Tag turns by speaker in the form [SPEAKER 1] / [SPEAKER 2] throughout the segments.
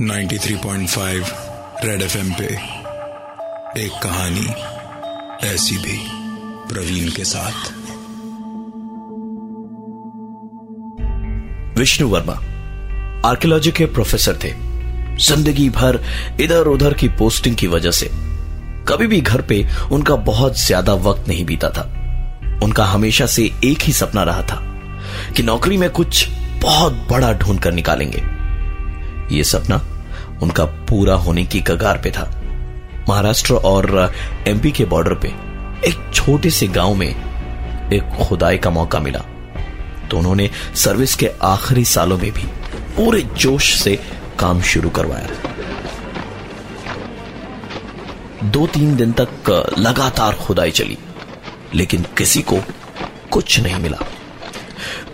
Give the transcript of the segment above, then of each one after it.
[SPEAKER 1] 93.5 red FM पे एक कहानी ऐसी भी प्रवीण के साथ।
[SPEAKER 2] विष्णु वर्मा आर्कियोलॉजी के प्रोफेसर थे। ज़िंदगी भर इधर उधर की पोस्टिंग की वजह से कभी भी घर पे उनका बहुत ज़्यादा वक्त नहीं बीता था। उनका हमेशा से एक ही सपना रहा था कि नौकरी में कुछ बहुत बड़ा ढूंढ कर निकालेंगे। यह सपना उनका पूरा होने की कगार पे था। महाराष्ट्र और एमपी के बॉर्डर पे एक छोटे से गाँव में एक खुदाई का मौका मिला। तो उन्होंने सर्विस के आखिरी सालों में भी पूरे जोश से काम शुरू करवाया। दो तीन दिन तक लगातार खुदाई चली, लेकिन किसी को कुछ नहीं मिला।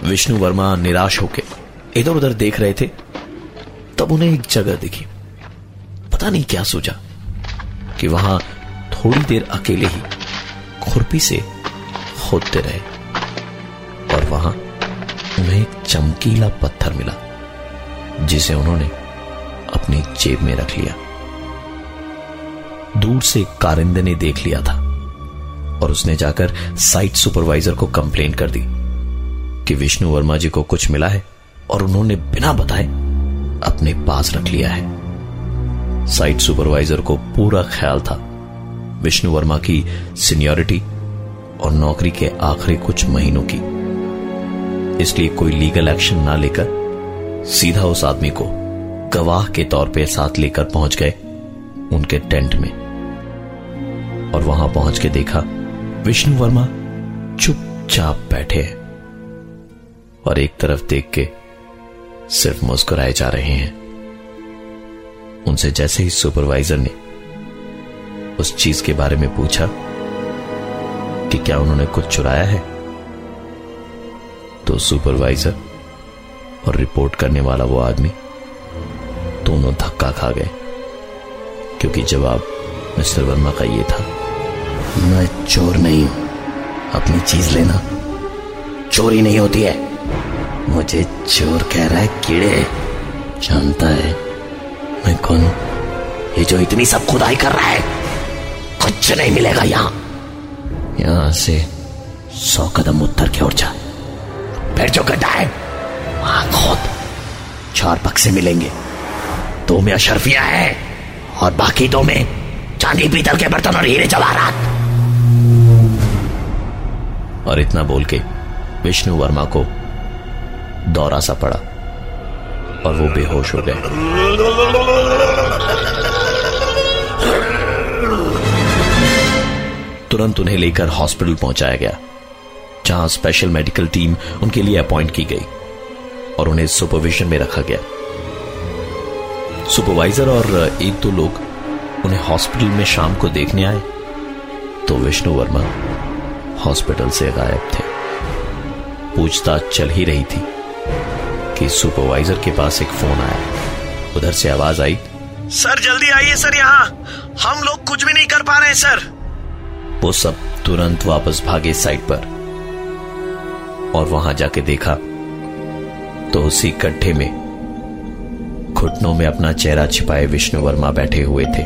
[SPEAKER 2] विष्णु वर्मा निराश होकर इधर उधर देख रहे थे, तब उन्हें एक जगह दिखी। पता नहीं क्या सोचा कि वहाँ थोड़ी देर अकेले ही खुरपी से खोदते रहे। और वहाँ उन्हें एक चमकीला पत्थर मिला, जिसे उन्होंने अपनी जेब में रख लिया। दूर से कारिंदे ने देख लिया था और उसने जाकर साइट सुपरवाइजर को कंप्लेन कर दी। कि विष्णु वर्मा जी को कुछ मिला है और उन्होंने बिना बताए अपने पास रख लिया है। साइट सुपरवाइजर को पूरा ख्याल था। विष्णु वर्मा की सीनियोरिटी और नौकरी के आखिरी कुछ महीनों की। इसलिए कोई लीगल एक्शन ना लेकर सीधा उस आदमी को गवाह के तौर पे साथ लेकर पहुँच गए उनके टेंट में। और वहाँ पहुँच के देखा विष्णु वर्मा चुपचाप बैठे हैं। और एक तरफ़ देख के सिर्फ़ मुस्कुराए जा रहे हैं। उनसे जैसे ही सुपरवाइजर ने उस चीज़ के बारे में पूछा कि क्या उन्होंने कुछ चुराया है तो सुपरवाइजर और रिपोर्ट करने वाला वो आदमी दोनों धक्का खा गए, क्योंकि जवाब मिस्टर वर्मा का ये था,
[SPEAKER 3] मैं चोर नहीं हूँ, अपनी चीज़ लेना चोरी नहीं होती है। मुझे चोर कह रहा है, कीड़े। जानता है मैं कौन ये जो इतनी सब खुदाई कर रहा है, कुछ नहीं मिलेगा यहाँ। यहाँ से सौ कदम उत्तर की ओर जा। फिर जो गड्ढा है, वहाँ खोद। चार बक्से मिलेंगे। दो में अशरफिया है और बाकी दो में चांदी पीतल के बर्तन और हीरे जवाहरात।
[SPEAKER 2] और इतना बोल के विष्णु वर्मा को दौरा सा पड़ा और वो बेहोश हो गए। तुरंत उन्हें लेकर हॉस्पिटल पहुँचाया गया, जहाँ स्पेशल मेडिकल टीम उनके लिए अपॉइंट की गई और उन्हें सुपरविजन में रखा गया। सुपरवाइजर और एक दो लोग उन्हें हॉस्पिटल में शाम को देखने आए तो विष्णु वर्मा हॉस्पिटल से गायब थे। पूछताछ चल ही रही थी। कि सुपरवाइजर के पास एक फ़ोन आया। उधर से आवाज़ आई
[SPEAKER 4] सर जल्दी आइए सर यहाँ। हम लोग कुछ भी नहीं कर पा रहे हैं सर।
[SPEAKER 2] वो सब तुरंत वापस भागे साइड पर और वहाँ जाके देखा तो उसी गड्ढे में घुटनों में अपना चेहरा छिपाए विष्णु वर्मा बैठे हुए थे।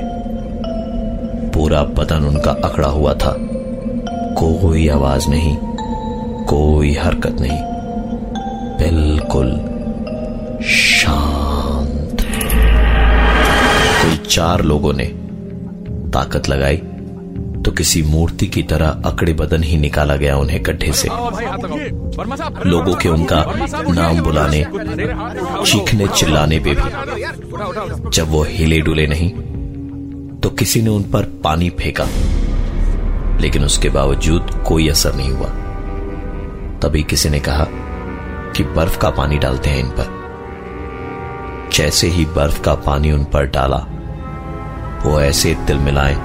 [SPEAKER 2] पूरा बदन उनका अकड़ा हुआ था। कोई आवाज़ नहीं कोई हरकत नहीं। बिल्कुल शांत। कुल चार लोगों ने ताकत लगाई तो किसी मूर्ति की तरह अकड़े बदन ही निकाला गया उन्हें गड्ढे से। लोगों के उनका नाम बुलाने, चीखने चिल्लाने पे भी। जब वो हिले डुले नहीं तो किसी ने उन पर पानी फेंका। लेकिन उसके बावजूद कोई असर नहीं हुआ। तभी किसी ने कहा कि बर्फ़ का पानी डालते हैं इन पर। जैसे ही बर्फ़ का पानी उन पर डाला, वो ऐसे तिल मिलाए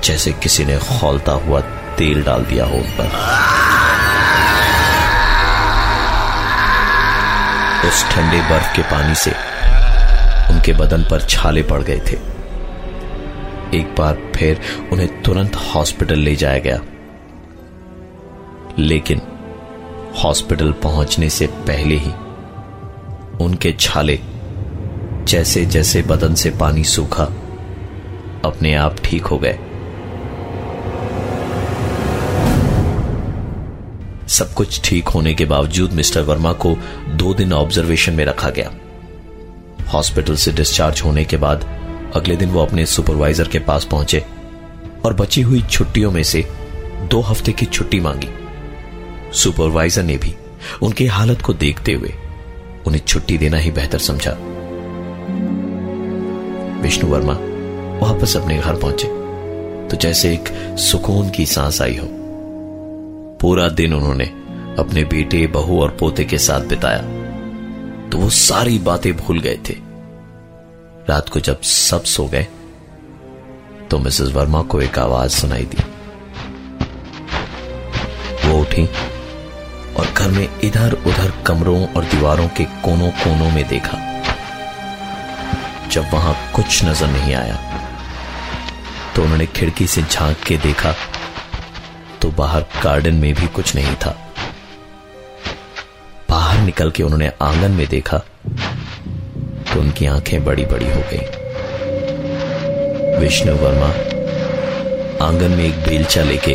[SPEAKER 2] जैसे किसी ने खोलता हुआ तेल डाल दिया हो उन पर। उस ठंडे बर्फ़ के पानी से उनके बदन पर छाले पड़ गए थे। एक बार फिर उन्हें तुरंत हॉस्पिटल ले जाया गया। लेकिन हॉस्पिटल पहुँचने से पहले ही उनके छाले जैसे जैसे बदन से पानी सूखा, अपने आप ठीक हो गए। सब कुछ ठीक होने के बावजूद मिस्टर वर्मा को दो दिन ऑब्जर्वेशन में रखा गया। हॉस्पिटल से डिस्चार्ज होने के बाद अगले दिन वो अपने सुपरवाइजर के पास पहुँचे और बची हुई छुट्टियों में से दो हफ़्ते की छुट्टी मांगी। सुपरवाइजर ने भी उनकी हालत को देखते हुए उन्हें छुट्टी देना ही बेहतर समझा। विष्णु वर्मा वापस अपने घर पहुँचे। तो जैसे एक सुकून की सांस आई हो। पूरा दिन उन्होंने अपने बेटे, बहू और पोते के साथ बिताया। तो वो सारी बातें भूल गए थे। रात को जब सब सो गए तो मिसेस वर्मा को एक आवाज़ सुनाई दी। वो उठी और घर में इधर उधर कमरों और दीवारों के कोनों कोनों में देखा। जब वहाँ कुछ नज़र नहीं आया तो उन्होंने खिड़की से झाँक के देखा तो बाहर गार्डन में भी कुछ नहीं था। बाहर निकल के उन्होंने आँगन में देखा तो उनकी आँखें बड़ी बड़ी हो गई। विष्णु वर्मा आँगन में एक बेलचा लेके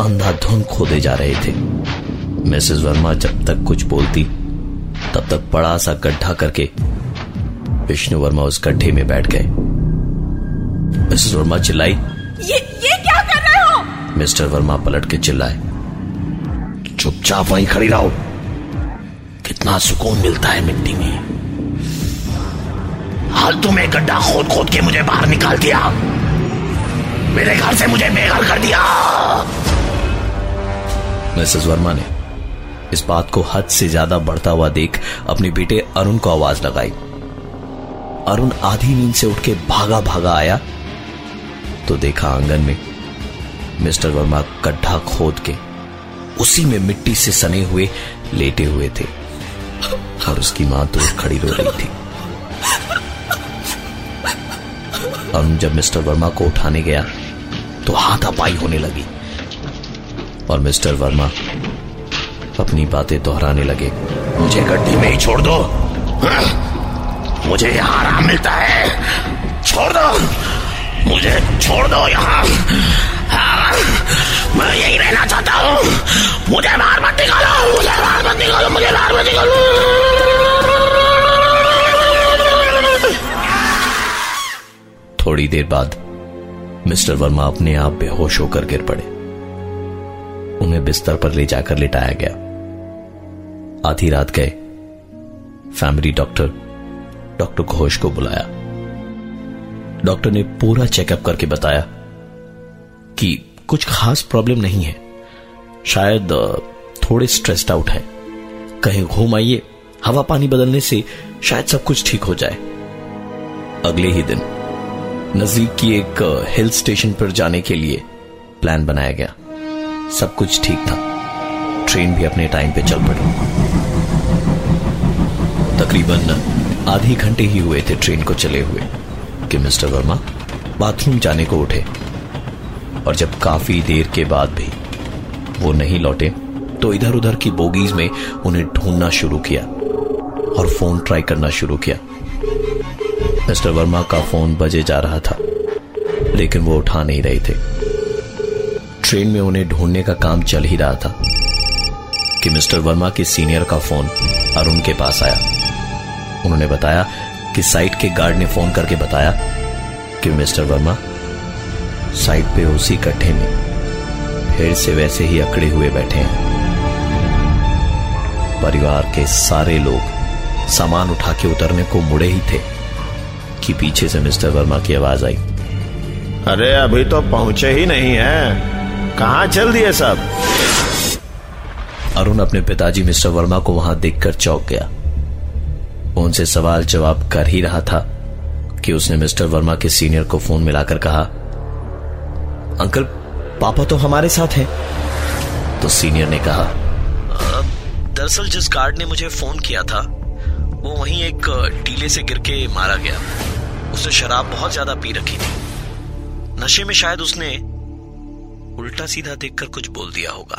[SPEAKER 2] अंधाधुन खोदे जा रहे थे। मिसेस वर्मा जब तक कुछ बोलती, तब तक बड़ा सा गड्ढा करके विष्णु वर्मा उस गड्ढे में बैठ गए। मिसेस वर्मा चिल्लाई।
[SPEAKER 5] ये ये क्या कर रहे हो?
[SPEAKER 2] मिस्टर वर्मा पलट के चिल्लाए। चुपचाप वहीं खड़ी रहो। कितना सुकून मिलता है मिट्टी में।
[SPEAKER 3] हाल तुम्हें गड्ढा खोद खोद के मुझे बाहर निकाल दिया। मेरे घर से मुझे बेघर कर दिया।
[SPEAKER 2] मिसेस वर्मा ने इस बात को हद से ज़्यादा बढ़ता हुआ देख अपने बेटे अरुण को आवाज़ लगाई। अरुण आधी नींद से उठ के भागा भागा आया तो देखा आँगन में मिस्टर वर्मा गड्ढा खोद के उसी में मिट्टी से सने हुए, लेटे हुए थे। और उसकी माँ दूर खड़ी रो रही थी। अरुण जब मिस्टर वर्मा को उठाने गया तो हाथापाई होने लगी। और मिस्टर वर्मा अपनी बातें दोहराने लगे,
[SPEAKER 3] मुझे गड्ढे में ही छोड़ दो? मुझे यहाँ आराम मिलता है। छोड़ दो। मुझे छोड़ दो यहाँ। मैं यही रहना चाहता हूँ। मुझे बाहर मत निकालो। मुझे बाहर मत निकालो। मुझे बाहर मत निकालो।
[SPEAKER 2] थोड़ी देर बाद मिस्टर वर्मा अपने आप बेहोश होकर गिर पड़े। उन्हें बिस्तर पर ले जाकर लिटाया गया। आधी रात गए। फैमिली डॉक्टर डॉक्टर घोष को बुलाया। डॉक्टर ने पूरा चेकअप करके बताया कि कुछ खास प्रॉब्लम नहीं है। शायद थोड़े स्ट्रेस्ड आउट है। कहीं घूम आइए, हवा पानी बदलने से शायद सब कुछ ठीक हो जाए। अगले ही दिन, नज़दीक की एक हिल स्टेशन पर जाने के लिए प्लान बनाया गया। सब कुछ ठीक था। ट्रेन भी अपने टाइम पे चल पड़ी। तकरीबन आधे घंटे ही हुए थे ट्रेन को चले हुए, कि मिस्टर वर्मा बाथरूम जाने को उठे। और जब काफ़ी देर के बाद भी वो नहीं लौटे तो इधर उधर की बोगीज में उन्हें ढूंढना शुरू किया और फ़ोन ट्राई करना शुरू किया। मिस्टर वर्मा का फ़ोन बजे जा रहा था, लेकिन वो उठा नहीं रहे थे। ट्रेन में उन्हें ढूँढने का काम चल ही रहा था, कि मिस्टर वर्मा के सीनियर का फ़ोन अरुण के पास आया। उन्होंने बताया कि साइट के गार्ड ने फ़ोन करके बताया कि मिस्टर वर्मा साइट पे उसी गड्ढे में फिर से वैसे ही अकड़े हुए बैठे हैं। परिवार के सारे लोग सामान उठा के उतरने को मुड़े ही थे कि पीछे से मिस्टर वर्मा की आवाज़ आई।
[SPEAKER 6] अरे अभी तो पहुँचे ही नहीं है। कहा चल दिए सब?
[SPEAKER 2] अरुण अपने पिताजी मिस्टर वर्मा को वहाँ देखकर चौंक गया। उनसे सवाल जवाब कर ही रहा था कि उसने मिस्टर वर्मा के सीनियर को फ़ोन मिलाकर कहा, अंकल, पापा तो हमारे साथ हैं। तो सीनियर ने कहा
[SPEAKER 4] दरअसल जिस गार्ड ने मुझे फ़ोन किया था, वो वहीं एक टीले से गिर के मारा गया। उसने शराब बहुत ज़्यादा पी रखी थी। नशे में शायद उसने उल्टा सीधा देखकर कुछ बोल दिया होगा।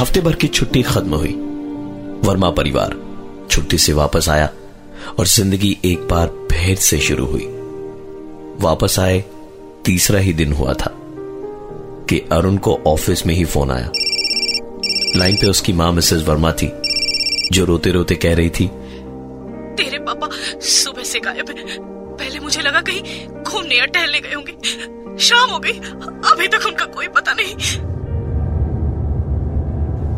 [SPEAKER 2] हफ़्ते भर की छुट्टी खत्म हुई। वर्मा परिवार छुट्टी से वापस आया और ज़िंदगी एक बार फिर से शुरू हुई। वापस आए तीसरा ही दिन हुआ था कि अरुण को ऑफ़िस में ही फ़ोन आया। लाइन पे उसकी माँ मिसेस वर्मा थी जो रोते रोते कह रही थी
[SPEAKER 5] तेरे पापा सुबह से गायब है। पहले मुझे लगा कहीं घूमने या टहलने गए होंगे। शाम हो गई अभी तक उनका कोई पता नहीं।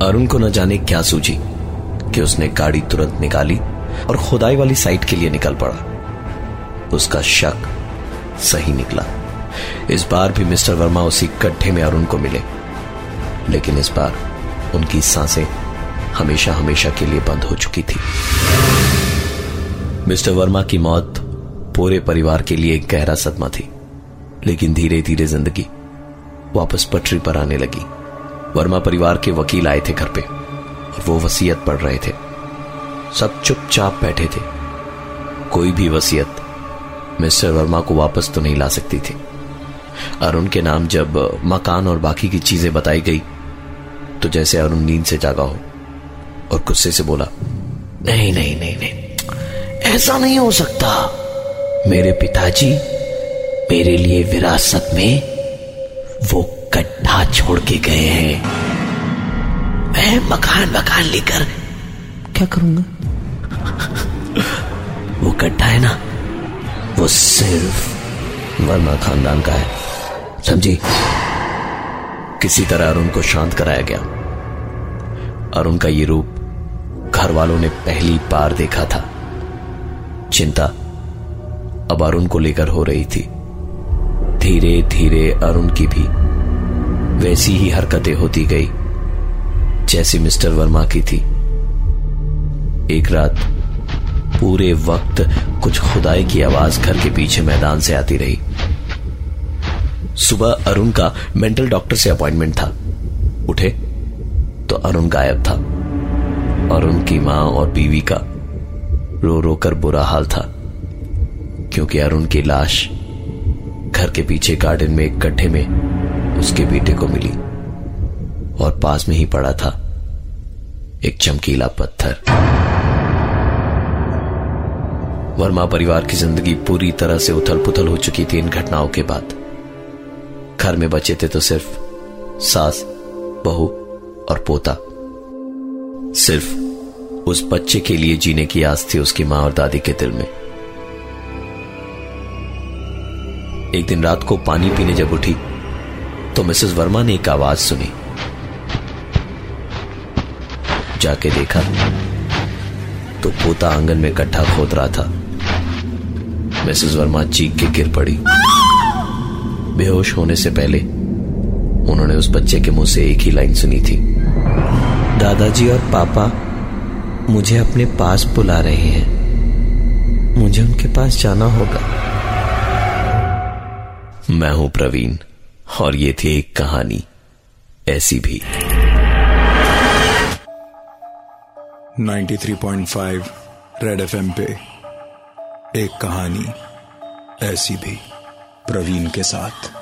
[SPEAKER 2] अरुण को न जाने क्या सूझी। कि उसने गाड़ी तुरंत निकाली और खुदाई वाली साइट के लिए निकल पड़ा। उसका शक सही निकला। इस बार भी मिस्टर वर्मा उसी गड्ढे में अरुण को मिले। लेकिन इस बार उनकी साँसें हमेशा हमेशा के लिए बंद हो चुकी थी। मिस्टर वर्मा की मौत पूरे परिवार के लिए एक गहरा सदमा थी। लेकिन धीरे धीरे ज़िंदगी वापस पटरी पर आने लगी। वर्मा परिवार के वकील आए थे घर पे। और वो वसीयत पढ़ रहे थे। सब चुपचाप बैठे थे। कोई भी वसीयत मिस्टर वर्मा को वापस तो नहीं ला सकती थी। अरुण के नाम जब मकान और बाकी की चीज़ें बताई गई तो जैसे अरुण नींद से जागा हो और गुस्से से बोला,
[SPEAKER 3] नहीं नहीं नहीं नहीं, ऐसा नहीं हो सकता। मेरे पिताजी मेरे लिए विरासत में वो गड्ढा छोड़ के गए हैं। मैं मकान मकान लेकर क्या करूँगा? वो गड्ढा है ना वो सिर्फ़
[SPEAKER 2] वर्मा खानदान का है।
[SPEAKER 3] समझी?
[SPEAKER 2] किसी तरह अरुण को शांत कराया गया। अरुण का ये रूप घर वालों ने पहली बार देखा था। चिंता अब अरुण को लेकर हो रही थी। धीरे धीरे अरुण की भी वैसी ही हरकतें होती गई। जैसी मिस्टर वर्मा की थी। एक रात पूरे वक्त कुछ खुदाई की आवाज़ घर के पीछे मैदान से आती रही। सुबह अरुण का मेंटल डॉक्टर से अपॉइंटमेंट था। उठे तो अरुण गायब था। और उनकी माँ और बीवी का रो रो कर बुरा हाल था, क्योंकि अरुण की लाश घर के पीछे गार्डन में एक गड्ढे में उसके बेटे को मिली और पास में ही पड़ा था। एक चमकीला पत्थर। वर्मा परिवार की ज़िंदगी पूरी तरह से उथल पुथल हो चुकी थी इन घटनाओं के बाद। घर में बचे थे तो सिर्फ़ सास, बहू और पोता। सिर्फ़ उस बच्चे के लिए जीने की आस थी उसकी माँ और दादी के दिल में। एक दिन रात को पानी पीने जब उठी तो मिसेस वर्मा ने एक आवाज़ सुनी। जाके देखा तो पोता आँगन में गड्ढा खोद रहा था। मिसेस वर्मा चीख के गिर पड़ी। बेहोश होने से पहले उन्होंने उस बच्चे के मुँह से एक ही लाइन सुनी थी। दादाजी और पापा मुझे अपने पास बुला रहे हैं। मुझे उनके पास जाना होगा। मैं हूँ प्रवीण, और ये थी एक कहानी, ऐसी भी।
[SPEAKER 1] 93.5 रेड एफएम पे एक कहानी ऐसी भी प्रवीण के साथ।